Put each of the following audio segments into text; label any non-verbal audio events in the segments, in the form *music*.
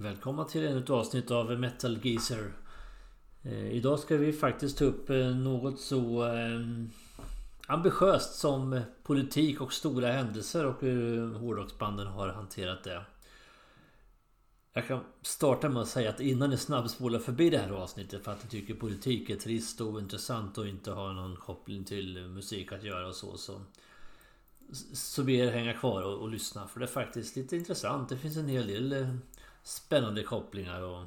Välkomna till ännu ett avsnitt av Metal Geezer. Eh, idag ska vi faktiskt ta upp eh, något så eh, ambitiöst som politik och stora händelser och hur hårdrocksbanden har hanterat det. Jag kan starta med att säga att innan ni snabbspolar förbi det här avsnittet för att ni tycker politik är trist och ointressant och inte har någon koppling till musik att göra och så. Så, så ber er hänga kvar och, och lyssna för det är faktiskt lite intressant. Det finns en hel del spännande kopplingar. Och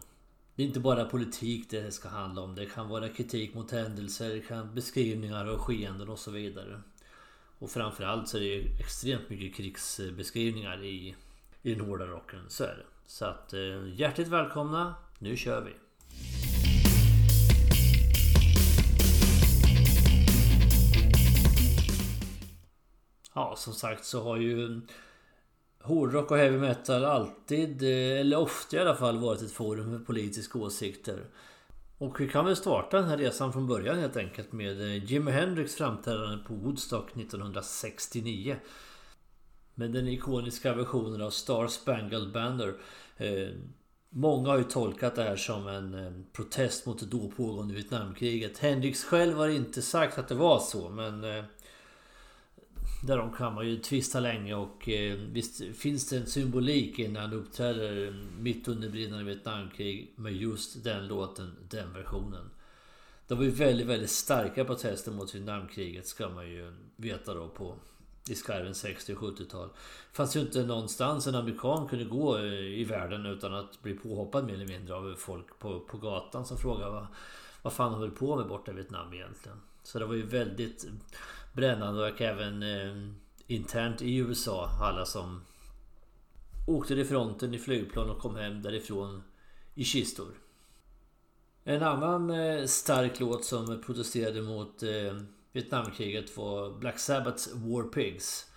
det är inte bara politik det ska handla om. Det kan vara kritik mot händelser, kan beskrivningar av skeenden och så vidare. Och framförallt så är det extremt mycket krigsbeskrivningar i, i den hårda rocken. Så är det. Så att eh, hjärtligt välkomna. Nu kör vi! Ja, som sagt så har ju hårdrock och heavy metal alltid, eh, eller ofta i alla fall, varit ett forum för politiska åsikter. Och vi kan väl starta den här resan från början helt enkelt med eh, Jimi Hendrix framträdande på Woodstock 1969. Med den ikoniska versionen av Star Spangled Banner. Eh, många har ju tolkat det här som en protest mot det då pågående Vietnamkriget. Hendrix själv har inte sagt att det var så men Därom kan man ju tvista länge och eh, visst finns det en symbolik när han uppträder mitt under brinnande Vietnamkrig med just den låten, den versionen. Det var ju väldigt, väldigt starka protester mot Vietnamkriget ska man ju veta då på i skarven 60 och 70-tal. fanns ju inte någonstans en amerikan kunde gå eh, i världen utan att bli påhoppad mer eller mindre av folk på, på gatan som frågade vad, vad fan håller på med borta i Vietnam egentligen. Så det var ju väldigt brännande och även eh, internt i USA. Alla som åkte till fronten i flygplan och kom hem därifrån i kistor. En annan eh, stark låt som protesterade mot eh, Vietnamkriget var Black Sabbaths War Pigs.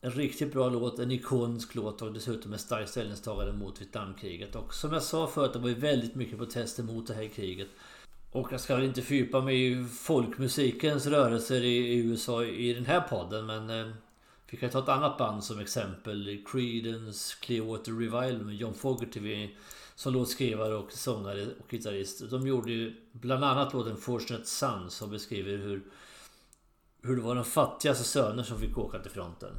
En riktigt bra låt, en ikonisk låt och dessutom en stark ställningstagande mot Vietnamkriget. Och som jag sa förut, det var ju väldigt mycket protester mot det här kriget. Och jag ska väl inte fördjupa mig i folkmusikens rörelser i USA i den här podden men eh, vi kan ta ett annat band som exempel. Creedence Clearwater Revival med John Fogerty som låtskrivare och sångare och gitarrist. De gjorde ju bland annat låten Fortunate Son som beskriver hur hur det var de fattigaste söner som fick åka till fronten.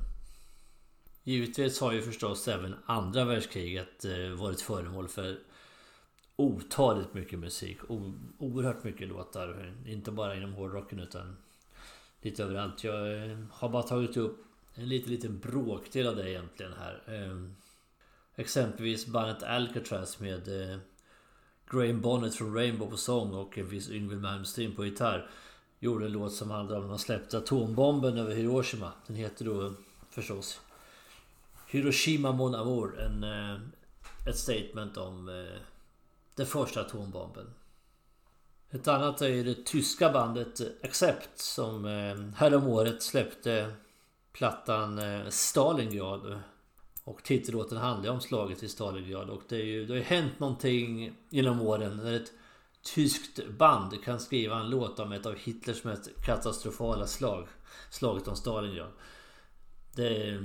Givetvis har ju förstås även andra världskriget eh, varit föremål för otaligt mycket musik. O oerhört mycket låtar. Inte bara inom hårdrocken utan lite överallt. Jag eh, har bara tagit upp en liten, liten bråkdel av det egentligen här. Ehm, exempelvis bandet Alcatraz med eh, Graham Bonnet från Rainbow på sång och en viss Yngwie Malmsteen på gitarr. Gjorde en låt som handlar om när man släppte atombomben över Hiroshima. Den heter då eh, förstås Hiroshima Mon Amour. En, ett statement om den första atombomben. Ett annat är det tyska bandet Accept som eh, häromåret släppte plattan eh, Stalingrad. Och titellåten handlar om slaget i Stalingrad och det, är ju, det har ju hänt någonting genom åren när ett tyskt band kan skriva en låt om ett av Hitlers mest katastrofala slag. Slaget om Stalingrad. Det,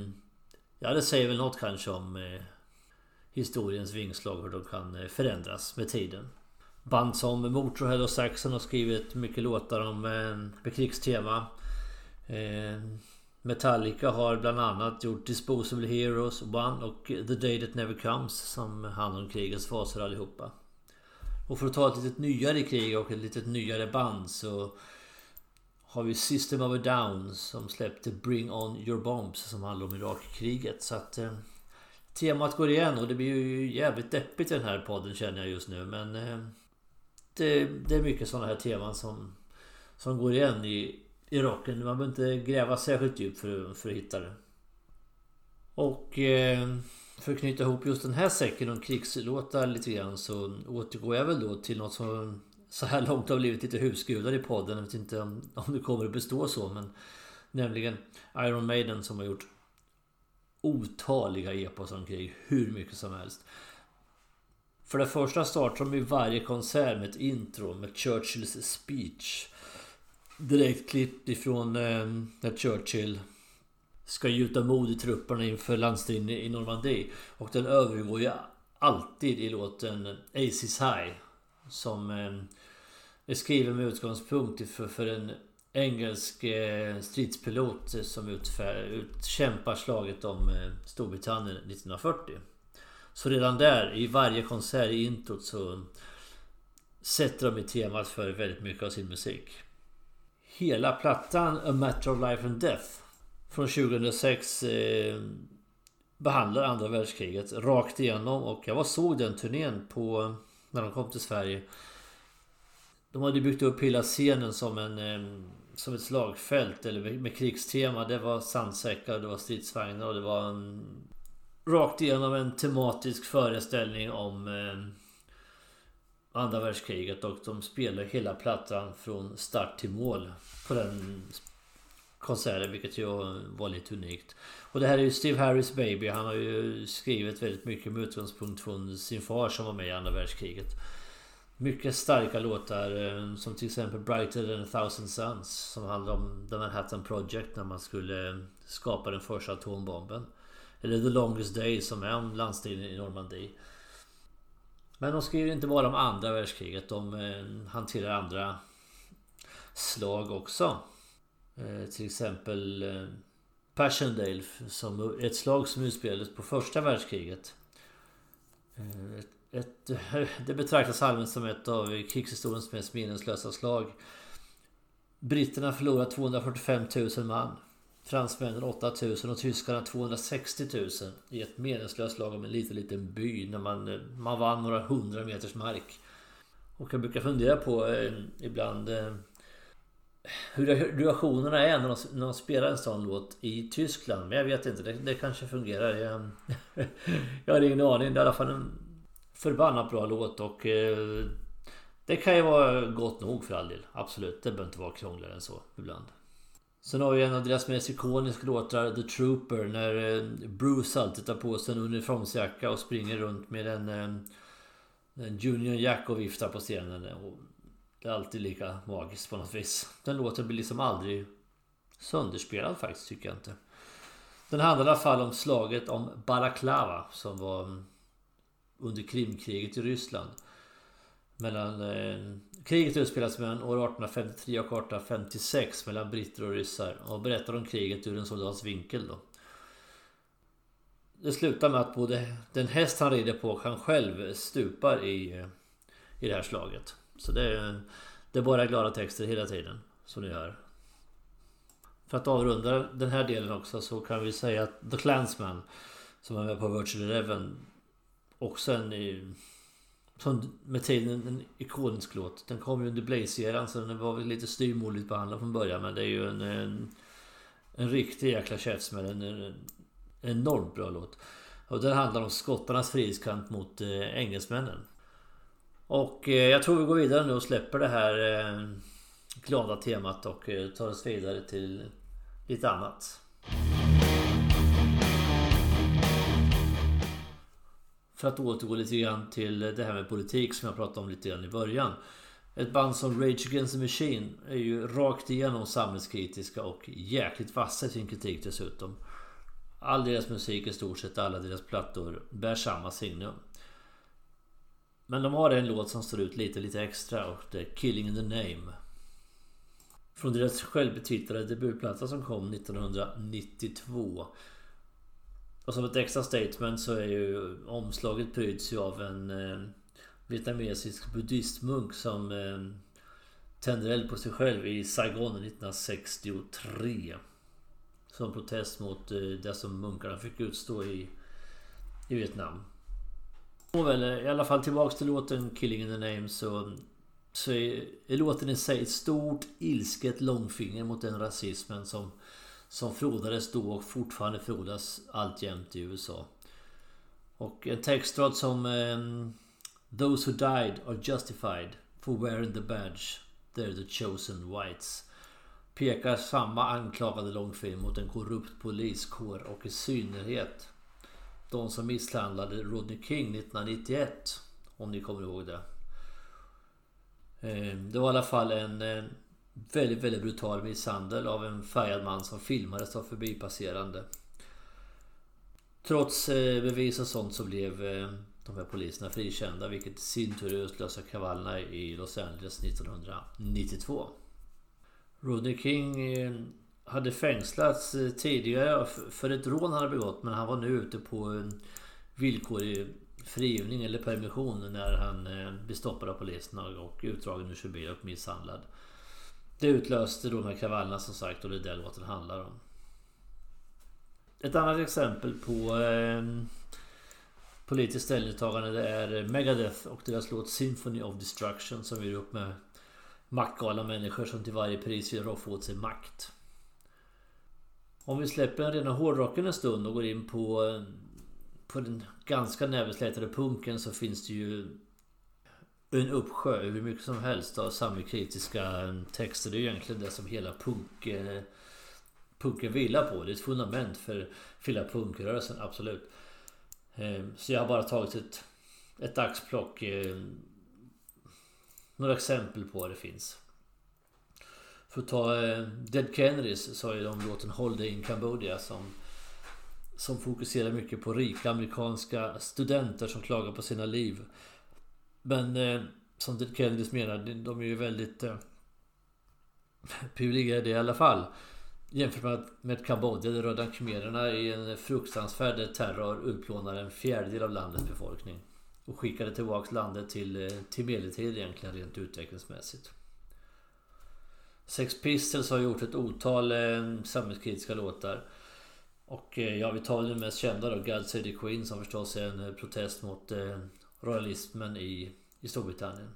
ja, det säger väl något kanske om eh, historiens vingslag hur de kan eh, förändras med tiden. Band som Motorhead och Saxon har skrivit mycket låtar om eh, med krigstema. Eh, Metallica har bland annat gjort Disposable Heroes One och The Day That Never Comes som handlar om krigets faser allihopa. Och för att ta ett litet nyare krig och ett litet nyare band så har vi System of a Down som släppte Bring On Your Bombs som handlar om Irakkriget. Så att temat går igen och det blir ju jävligt deppigt i den här podden känner jag just nu. Men eh, det, det, är mycket sådana här teman som, som går igen i, i rocken. Man behöver inte gräva särskilt djupt för, för att hitta det. Och eh, för att knyta ihop just den här säcken om krigslåtar lite grann så återgår jag väl då till något som så här långt har blivit lite husgudar i podden. Jag vet inte om, om det kommer att bestå så men Nämligen Iron Maiden som har gjort otaliga epos om krig. Hur mycket som helst. För det första startar de ju varje konsert med ett intro med Churchills speech. Direkt klippt ifrån eh, när Churchill ska gjuta mod i trupperna inför landstigningen i Normandie. Och den övergår ju alltid i låten Aces High. Som eh, är skriven med utgångspunkt för, för en engelsk eh, stridspilot som utfär, utkämpar slaget om eh, Storbritannien 1940. Så redan där i varje konsert i introt så sätter de i temat för väldigt mycket av sin musik. Hela plattan A Matter of Life and Death från 2006 eh, behandlar andra världskriget rakt igenom och jag var såg den turnén på när de kom till Sverige. De hade byggt upp hela scenen som en eh, som ett slagfält eller med krigstema. Det var sandsäckar, det var stridsvagnar och det var en, rakt igenom en tematisk föreställning om eh, andra världskriget och de spelade hela plattan från start till mål på den konserten vilket ju var lite unikt. Och det här är ju Steve Harris baby. Han har ju skrivit väldigt mycket med utgångspunkt från sin far som var med i andra världskriget. Mycket starka låtar eh, som till exempel Brighter than a thousand suns som handlar om The Manhattan Project när man skulle eh, skapa den första atombomben. Eller The Longest Day som är om landsdelen i Normandie. Men de skriver inte bara om andra världskriget. De eh, hanterar andra slag också. Till exempel Passchendaele som ett slag som utspelades på första världskriget. Ett ett, *laughs* det betraktas allmänt som ett av krigshistoriens mest minneslösa slag. Britterna förlorade 245 000 man. Fransmännen 8 000 och tyskarna 260 000 i ett meningslöst slag om en liten, liten by när man, man vann några hundra meters mark. Och jag brukar fundera på eh, ibland eh, hur reaktionerna är när de, när de spelar en sån låt i Tyskland. Men jag vet inte, det, det kanske fungerar. Jag, *laughs* jag har ingen aning. Det är i alla fall en Förbannat bra låt och eh, Det kan ju vara gott nog för all del. Absolut, det behöver inte vara krångligare än så ibland. Sen har vi en av deras mest ikoniska låtar, The Trooper, när eh, Bruce alltid tar på sig en uniformsjacka och springer runt med en, eh, en Junior Jack och viftar på scenen. Och det är alltid lika magiskt på något vis. Den låten blir liksom aldrig sönderspelad faktiskt, tycker jag inte. Den handlar i alla fall om slaget om Balaklava som var mm, under Krimkriget i Ryssland. Mellan, eh, kriget utspelas mellan år 1853 och 1856 mellan britter och ryssar och berättar om kriget ur en soldats vinkel då. Det slutar med att både den häst han rider på och han själv stupar i, eh, i det här slaget. Så det är, det är bara glada texter hela tiden som ni hör. För att avrunda den här delen också så kan vi säga att The Clansman som är med på Virtual Eleven också en... Som med tiden en ikonisk låt. Den kom ju under Blaze-eran så den var väl lite styrmodigt behandlad från början. Men det är ju en... En, en riktig jäkla käftsmäll. En, en enormt bra låt. Och den handlar om skottarnas frihetskamp mot eh, engelsmännen. Och eh, jag tror vi går vidare nu och släpper det här eh, glada temat och eh, tar oss vidare till lite annat. För att återgå lite grann till det här med politik som jag pratade om lite grann i början. Ett band som Rage Against the Machine är ju rakt igenom samhällskritiska och jäkligt vassa i sin kritik dessutom. All deras musik, i stort sett alla deras plattor, bär samma signum. Men de har en låt som står ut lite, lite extra och det är Killing in the Name. Från deras självbetitlade debutplatta som kom 1992. Och som ett extra statement så är ju omslaget pryds ju av en eh, vietnamesisk buddhistmunk som eh, tänder eld på sig själv i Saigon 1963. Som protest mot eh, det som munkarna fick utstå i, i Vietnam. Nåväl, eh, i alla fall tillbaks till låten Killing in the Name så så är, är låten i sig ett stort ilsket långfinger mot den rasismen som som frodades då och fortfarande frodas alltjämt i USA. Och en textrad som um, Those who died are justified for wearing the badge. They're the chosen whites. Pekar samma anklagade långfilm mot en korrupt poliskår och i synnerhet de som misshandlade Rodney King 1991. Om ni kommer ihåg det. Ehm, det var i alla fall en väldigt, väldigt brutal misshandel av en färgad man som filmades av förbipasserande. Trots eh, bevis och sånt så blev eh, de här poliserna frikända vilket i sin tur utlöste kravallerna i Los Angeles 1992. Rodney King eh, hade fängslats tidigare för ett rån han hade begått men han var nu ute på villkorlig frigivning eller permission när han blev stoppad av poliserna och utdragen ur sin bil och misshandlad. Det utlöste då de här kravallerna som sagt och det är det låten handlar om. Ett annat exempel på eh, politiskt ställningstagande det är Megadeth och deras låt Symphony of Destruction som gör upp med maktgalna människor som till varje pris vill roffa åt sig makt. Om vi släpper den rena hårdrocken en stund och går in på, på den ganska näverslätade punken så finns det ju en uppsjö hur mycket som helst av samhällskritiska texter. Det är egentligen det som hela punk, eh, punken vilar på. Det är ett fundament för hela punkrörelsen, absolut. Eh, så jag har bara tagit ett, ett axplock. Eh, några exempel på vad det finns. För att ta eh, Dead Kennedys så har ju de låten Hold in Cambodia som som fokuserar mycket på rika amerikanska studenter som klagar på sina liv. Men eh, som Ted Kennedys menar, de är ju väldigt eh, *laughs* privilegierade i alla fall. Jämfört med, med Kambodja där röda khmererna i en fruktansvärd terror utplånade en fjärdedel av landets befolkning. Och skickade tillbaks landet till, eh, till medeltid egentligen rent utvecklingsmässigt. Sex Pistols har gjort ett otal eh, samhällskritiska låtar. Och eh, ja, vi tar den mest kända då, God Save the Queen som förstås är en eh, protest mot eh, royalismen i, i Storbritannien.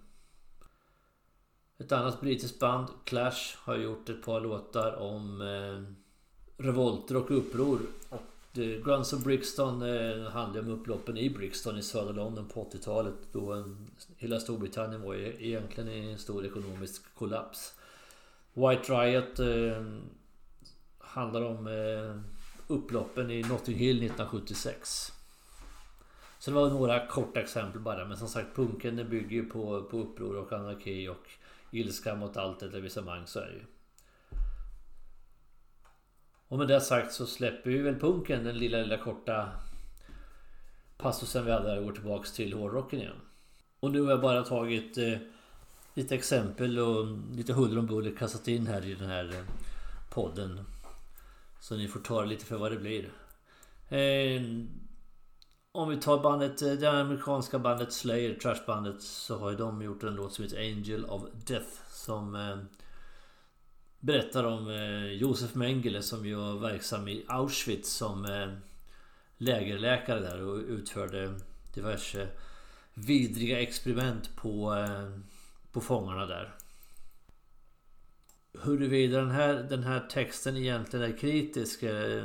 Ett annat brittiskt band, Clash, har gjort ett par låtar om eh, revolter och uppror. Och eh, det, Guns of Brixton eh, handlar om upploppen i Brixton i södra London på 80-talet. Då en, hela Storbritannien var e-, egentligen i en stor ekonomisk kollaps. White Riot eh, handlar om eh, upploppen i Notting Hill 1976. Så det var några korta exempel bara. Men som sagt punken den bygger ju på, på uppror och anarki och ilska mot allt etablissemang. Så är det ju. Och med det sagt så släpper vi väl punken den lilla lilla korta passusen vi hade där och går tillbaks till hårdrocken igen. Och nu har jag bara tagit eh, lite exempel och lite huller om buller kastat in här i den här eh, podden. Så ni får ta det lite för vad det blir. Eh, om vi tar bandet, eh, det amerikanska bandet Slayer, trashbandet, så har ju de gjort en låt som heter Angel of Death. Som eh, berättar om eh, Josef Mengele som ju var verksam i Auschwitz som eh, lägerläkare där och utförde diverse vidriga experiment på, eh, på fångarna där. Huruvida den här, den här texten egentligen är kritisk eh,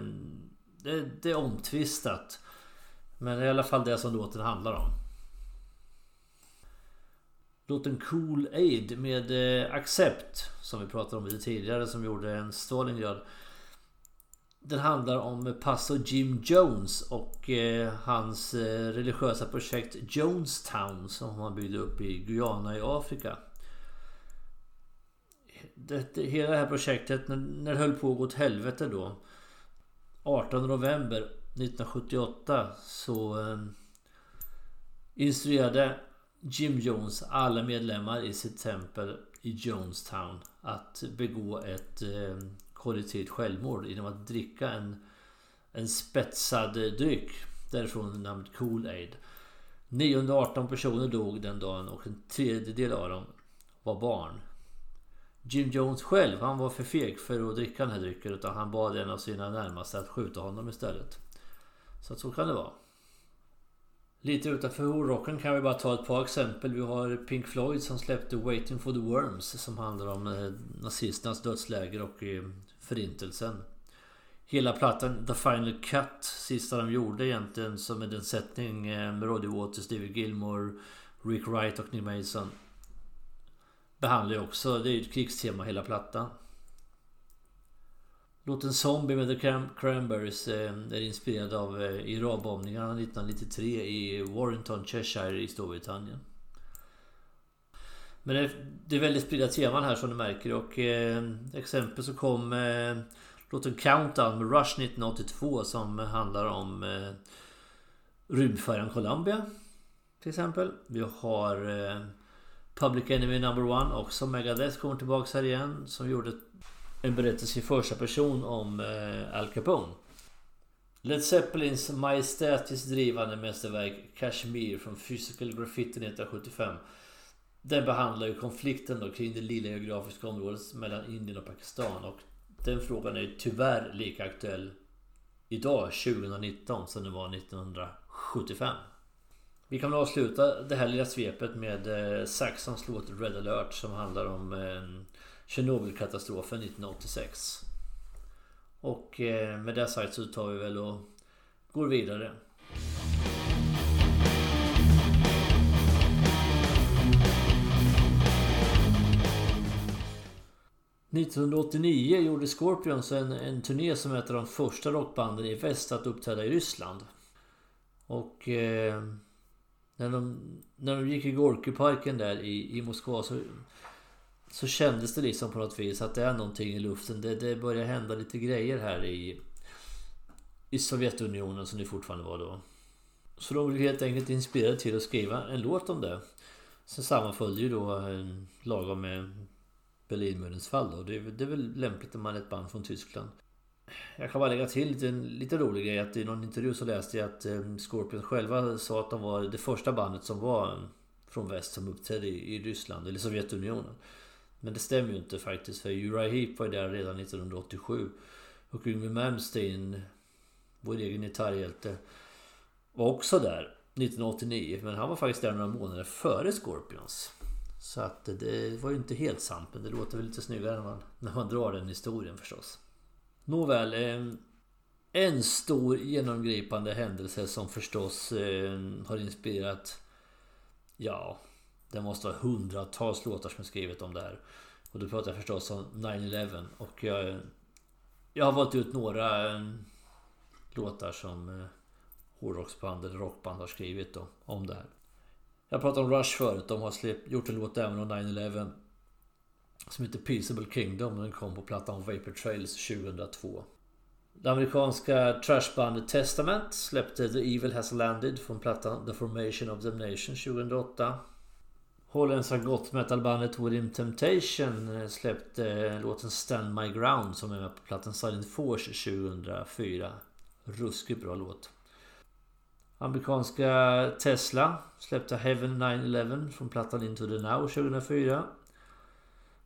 det, det är omtvistat. Men det är i alla fall det som låten handlar om. Låten Cool Aid med eh, Accept som vi pratade om lite tidigare som gjorde en Stalingrad. Den handlar om pastor Jim Jones och eh, hans eh, religiösa projekt Jonestown som han byggde upp i Guyana i Afrika det, hela det här projektet, när, när det höll på att gå åt helvete då 18 november 1978 så eh, instruerade Jim Jones alla medlemmar i sitt tempel i Jonestown att begå ett eh, kollektivt självmord genom att dricka en, en spetsad dryck. Därifrån namnet Cool Aid. 918 personer dog den dagen och en tredjedel av dem var barn. Jim Jones själv, han var för feg för att dricka den här drycken utan han bad en av sina närmaste att skjuta honom istället. Så att så kan det vara. Lite utanför hårdrocken kan vi bara ta ett par exempel. Vi har Pink Floyd som släppte Waiting for the Worms som handlar om eh, nazisternas dödsläger och eh, förintelsen. Hela plattan The Final Cut, sista de gjorde egentligen som är den sättning eh, med Roddy Waters, David Gilmore, Rick Wright och Neil Mason behandlar ju också, det är ju ett krigstema hela plattan. Låten Zombie med The Cranberries eh, är inspirerad av eh, Irakbombningarna 1993 i Warrington, Cheshire i Storbritannien. Men det, det är väldigt spridda teman här som du märker och eh, exempel så kom eh, låten Countdown med Rush 1982 som handlar om eh, rymdfärjan Columbia. Till exempel. Vi har eh, Public Enemy Number One också. Megadeth kommer tillbaks här igen. Som gjorde en berättelse i första person om eh, Al Capone. Led Zeppelins majestätiskt drivande mästerverk Kashmir från Physical Graffiti 1975. Den behandlar ju konflikten då kring det lilla geografiska området mellan Indien och Pakistan. Och den frågan är tyvärr lika aktuell idag 2019 som den var 1975. Vi kan avsluta det här lilla svepet med eh, Saxons låt Red alert som handlar om eh, Tjernobylkatastrofen 1986. Och eh, med det sagt så tar vi väl och går vidare. 1989 gjorde Scorpions en, en turné som är ett av de första rockbanden i väst att uppträda i Ryssland. Och eh, när, de, när de gick i Gorkyparken där i, i Moskva så, så kändes det liksom på något vis att det är någonting i luften. Det, det börjar hända lite grejer här i, i Sovjetunionen som det fortfarande var då. Så de blev helt enkelt inspirerade till att skriva en låt om det. Sen sammanföljde ju då lagom med Berlinmurens fall då. Det är, det är väl lämpligt om man är ett band från Tyskland. Jag kan bara lägga till en lite rolig grej att i någon intervju så läste jag att eh, Scorpions själva sa att de var det första bandet som var eh, från väst som uppträdde i Ryssland eller Sovjetunionen. Men det stämmer ju inte faktiskt för Uriah Heep var ju där redan 1987. Och Yngwie Malmsteen, vår egen gitarrhjälte, var också där 1989. Men han var faktiskt där några månader före Scorpions. Så att det var ju inte helt sant men det låter väl lite snyggare när man, när man drar den historien förstås. Nåväl. Eh, en stor genomgripande händelse som förstås eh, har inspirerat Ja det måste vara hundratals låtar som är skrivet om det här. Och då pratar jag förstås om 9-11 och jag Jag har valt ut några eh, Låtar som eh, hårdrocksband eller rockband har skrivit då, om det här. Jag pratade om Rush förut. De har släppt, gjort en låt även om 9-11. Som heter Peaceable Kingdom. Den kom på plattan Vapor Trails 2002. Det amerikanska trashbandet Testament släppte The Evil Has Landed från plattan The Formation of the Nation 2008. Holländska gott metalbandet Within Temptation eh, släppte eh, låten Stand My Ground som är med på plattan Silent Force 2004. Ruskigt bra låt. Amerikanska Tesla släppte Heaven 911 från plattan Into the Now 2004.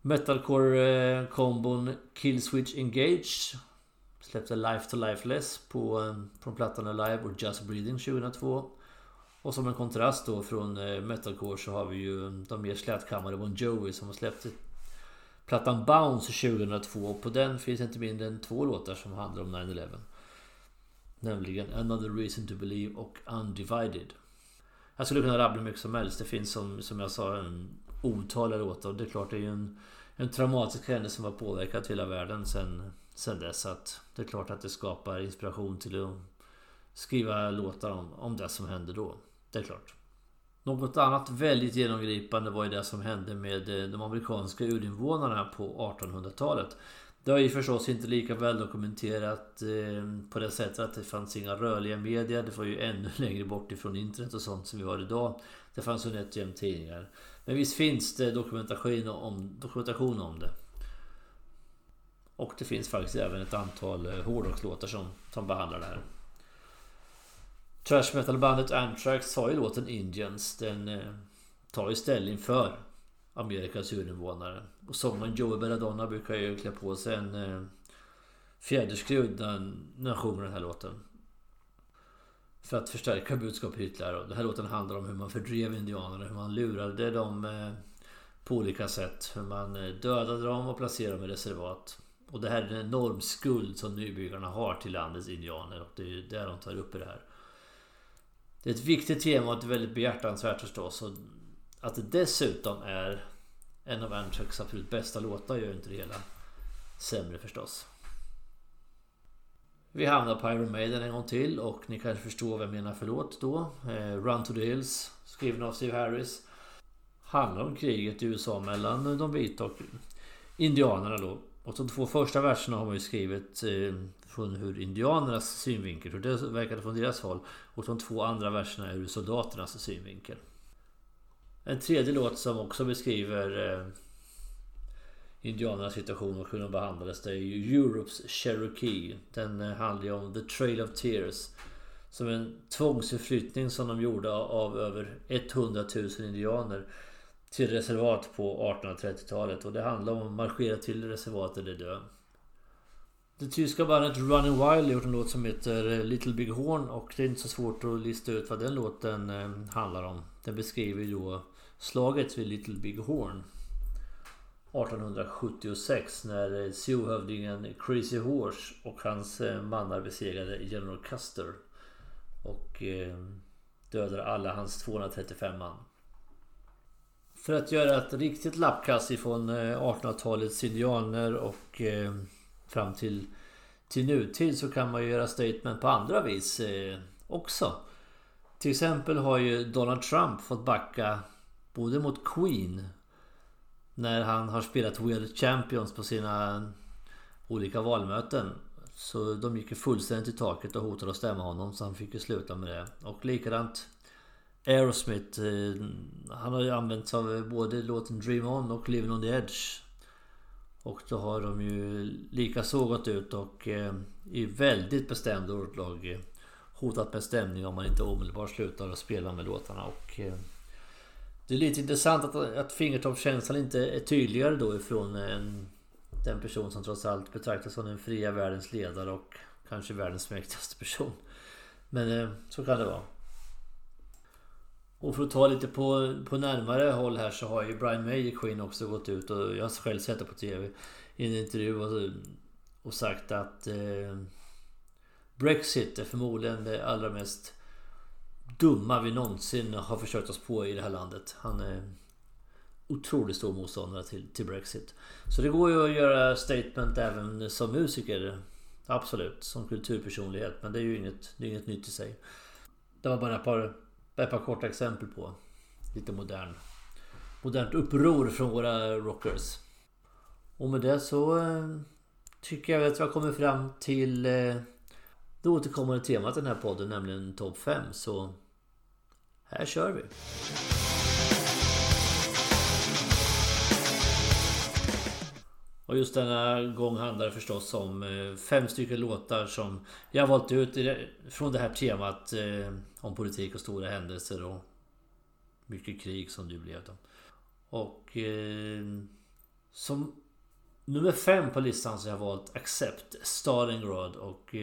Metalcore-kombon eh, Killswitch Engage släppte Life to Lifeless på, från plattan Alive och Just Breathing 2002. Och som en kontrast då från eh, metalcore så har vi ju de mer slätkammade Bon Jovi som har släppt plattan Bounce 2002. Och på den finns inte mindre än två låtar som handlar om 9-11. Nämligen Another Reason to Believe och Undivided. Jag skulle kunna rabbla mycket som helst. Det finns som, som jag sa en otaliga låtar. Och det är klart det är en, en traumatisk händelse som har påverkat hela världen sen, sen dess. Att det är klart att det skapar inspiration till att skriva låtar om, om det som hände då. Det är klart. Något annat väldigt genomgripande var ju det som hände med eh, de amerikanska urinvånarna på 1800-talet. Det var ju förstås inte lika väl dokumenterat eh, på det sättet att det fanns inga rörliga medier. Det var ju ännu *laughs* längre bort ifrån internet och sånt som vi har idag. Det fanns ju nätt jämt tidningar. Men visst finns det dokumentation om, dokumentation om det. Och det finns faktiskt även ett antal eh, hårdrockslåtar som, som behandlar det här. Trash metal-bandet Anthrax har ju låten Indians. Den eh, tar ju ställning för Amerikas urinvånare. Och sångaren Joey Belladonna brukar ju klä på sig en eh, fjäderskrud när, när han sjunger den här låten. För att förstärka budskapet ytterligare. Den här låten handlar om hur man fördrev indianerna, hur man lurade dem eh, på olika sätt. Hur man eh, dödade dem och placerade dem i reservat. Och det här är en enorm skuld som nybyggarna har till landets indianer. Och det är ju det de tar upp i det här. Det är ett viktigt tema och ett väldigt behjärtansvärt förstås. Och att det dessutom är en av Anthrax absolut bästa låtar gör inte det hela sämre förstås. Vi hamnar på Iron Maiden en gång till och ni kanske förstår vad jag menar för låt då. Eh, Run to the Hills, skriven av Steve Harris. Handlar om kriget i USA mellan de vita och indianerna då. Och de två första verserna har man ju skrivit eh, från hur indianernas synvinkel, hur det verkade från deras håll. Och de två andra verserna är ur soldaternas synvinkel. En tredje låt som också beskriver eh, indianernas situation och hur de behandlades. Det är ju Europes Cherokee. Den eh, handlar ju om The Trail of Tears. Som en tvångsförflyttning som de gjorde av över 100 000 indianer till reservat på 1830-talet. Och det handlar om att marschera till reservat eller dö. Det tyska bandet Running Wild har gjort en låt som heter eh, Little Big Horn och det är inte så svårt att lista ut vad den låten eh, handlar om. Den beskriver ju då slaget vid Little Big Horn. 1876 när eh, Sioux-hövdingen Crazy Horse och hans mannar besegrade General Custer. Och dödade alla hans 235 man. För att göra ett riktigt lappkast ifrån eh, 1800-talets indianer och eh, fram till, till nutid så kan man ju göra statement på andra vis eh, också. Till exempel har ju Donald Trump fått backa både mot Queen när han har spelat World Champions på sina olika valmöten. Så de gick ju fullständigt i taket och hotade att stämma honom så han fick ju sluta med det. Och likadant Aerosmith. Eh, han har ju använt av eh, både låten Dream On och Living On The Edge. Och då har de ju lika sågat gått ut och eh, i väldigt bestämda ordlag hotat med stämning om man inte omedelbart slutar att spela med låtarna. Och det är lite intressant att, att fingertoppskänslan inte är tydligare då ifrån en, den person som trots allt betraktas som den fria världens ledare och kanske världens mäktigaste person. Men så kan det vara. Och för att ta lite på, på närmare håll här så har ju Brian May Queen också gått ut och jag har själv sett det på TV i en intervju och, och sagt att eh, Brexit är förmodligen det allra mest dumma vi någonsin har försökt oss på i det här landet. Han är otroligt stor motståndare till, till Brexit. Så det går ju att göra statement även som musiker. Absolut, som kulturpersonlighet. Men det är ju inget, det är inget nytt i sig. Det var bara ett par, ett par korta exempel på lite modern, modernt uppror från våra rockers. Och med det så eh, tycker jag att vi har kommit fram till eh, det återkommande temat i den här podden, nämligen topp 5. Så här kör vi! Och just denna gång handlar det förstås om eh, fem stycken låtar som jag valt ut från det här temat eh, om politik och stora händelser och mycket krig som det blev då. Och eh, som nummer fem på listan så har jag valt Accept Stalingrad och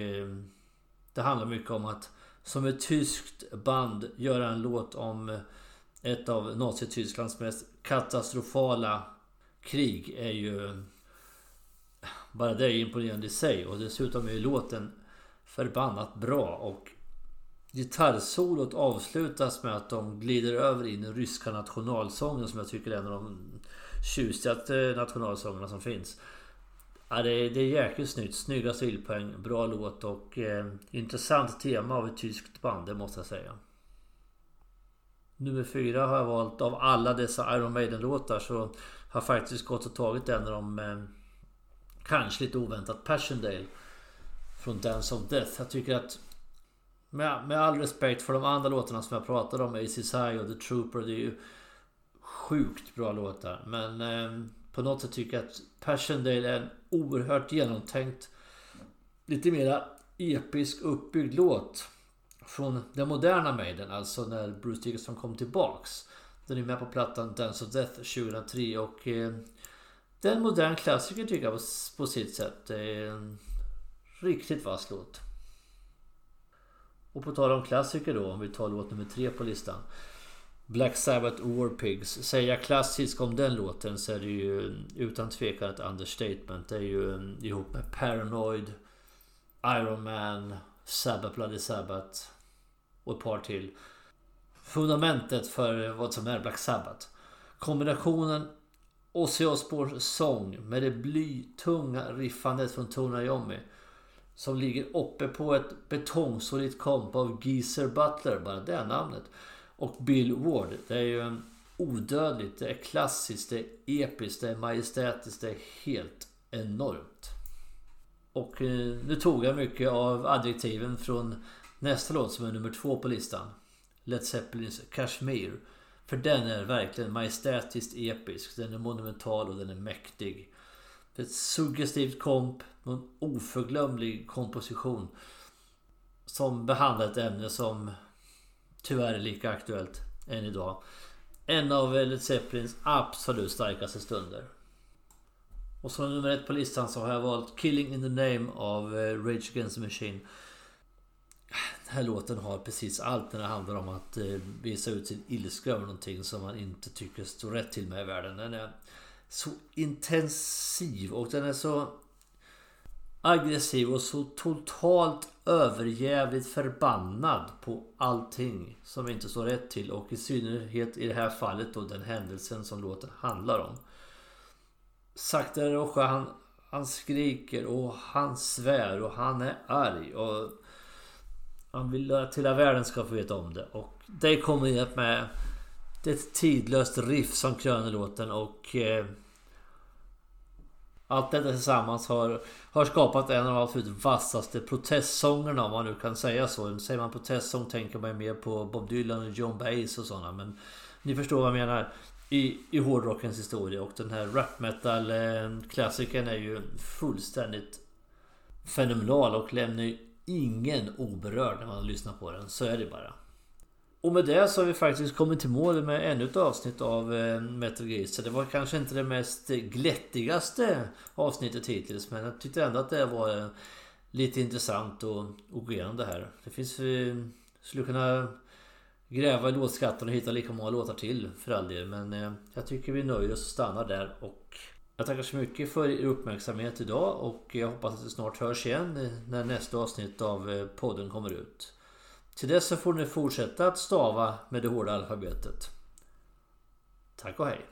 det handlar mycket om att som ett tyskt band göra en låt om ett av Nazitysklands mest katastrofala krig är ju... Bara det är imponerande i sig och dessutom är låten förbannat bra och Gitarrsolot avslutas med att de glider över in i ryska nationalsången som jag tycker är en av de tjusigaste nationalsångerna som finns. Ja, det, är, det är jäkligt snyggt. Snygga stilpoäng, bra låt och eh, intressant tema av ett tyskt band, det måste jag säga. Nummer fyra har jag valt av alla dessa Iron Maiden-låtar så har jag faktiskt gått och tagit en av dem eh, kanske lite oväntat Passchendaele från Dance of Death. Jag tycker att med, med all respekt för de andra låtarna som jag pratade om, ACSI och The Trooper, det är ju sjukt bra låtar. Men eh, på något sätt tycker jag att Passchendaele är en oerhört genomtänkt lite mera episk uppbyggd låt från den moderna Maiden, alltså när Bruce Dickinson kom tillbaks. Den är med på plattan Dance of Death 2003 och eh, det är en modern klassiker tycker jag på, på sitt sätt. Det är en riktigt vass låt. Och på tal om klassiker då, om vi tar låt nummer tre på listan. Black Sabbath War Pigs. jag klassisk om den låten så är det ju utan tvekan ett understatement. Det är ju mm, ihop med Paranoid, Iron Man, Sabbath Bloody Sabbath och ett par till. Fundamentet för vad som är Black Sabbath. Kombinationen Ozzy Osbournes sång med det blytunga riffandet från Tony Iommi. Som ligger uppe på ett betongsolitt komp av Geezer Butler, bara det namnet. Och Bill Ward. Det är ju odödligt, det är klassiskt, det är episkt, det är majestätiskt, det är helt enormt. Och eh, nu tog jag mycket av adjektiven från nästa låt som är nummer två på listan. Led Zeppelins Kashmir. För den är verkligen majestätiskt episk. Den är monumental och den är mäktig. Det är Ett suggestivt komp. En oförglömlig komposition. Som behandlar ett ämne som tyvärr är lika aktuellt än idag. En av Led Zeppelins absolut starkaste stunder. Och som nummer ett på listan så har jag valt Killing in the Name av eh, Rage Against the Machine. Den här låten har precis allt när det handlar om att eh, visa ut sin ilska över någonting som man inte tycker står rätt till med i världen. Den är så intensiv och den är så aggressiv och så totalt överjävligt förbannad på allting som inte står rätt till och i synnerhet i det här fallet då den händelsen som låten handlar om. Sakta Rocha han, han skriker och han svär och han är arg och han vill att hela världen ska få veta om det och det kommer med det är ett tidlöst riff som kröner låten och eh, allt detta tillsammans har, har skapat en av de absolut vassaste protestsångerna om man nu kan säga så. Säger man protestsång tänker man mer på Bob Dylan och John Baez och sådana men ni förstår vad jag menar. I, i hårdrockens historia och den här rap metal-klassikern eh, är ju fullständigt fenomenal och lämnar ju ingen oberörd när man lyssnar på den. Så är det bara. Och med det så har vi faktiskt kommit till mål med ännu ett avsnitt av eh, Metal Gear. Så det var kanske inte det mest glättigaste avsnittet hittills. Men jag tyckte ändå att det var eh, lite intressant att, gå igenom det här. Det finns... Vi skulle kunna gräva i låtskatten och hitta lika många låtar till för all del. Men jag tycker vi nöjer oss och stannar där. Och jag tackar så mycket för er uppmärksamhet idag. Och jag hoppas att vi snart hörs igen när nästa avsnitt av eh, podden kommer ut. Till dess så får ni fortsätta att stava med det hårda alfabetet. Tack och hej!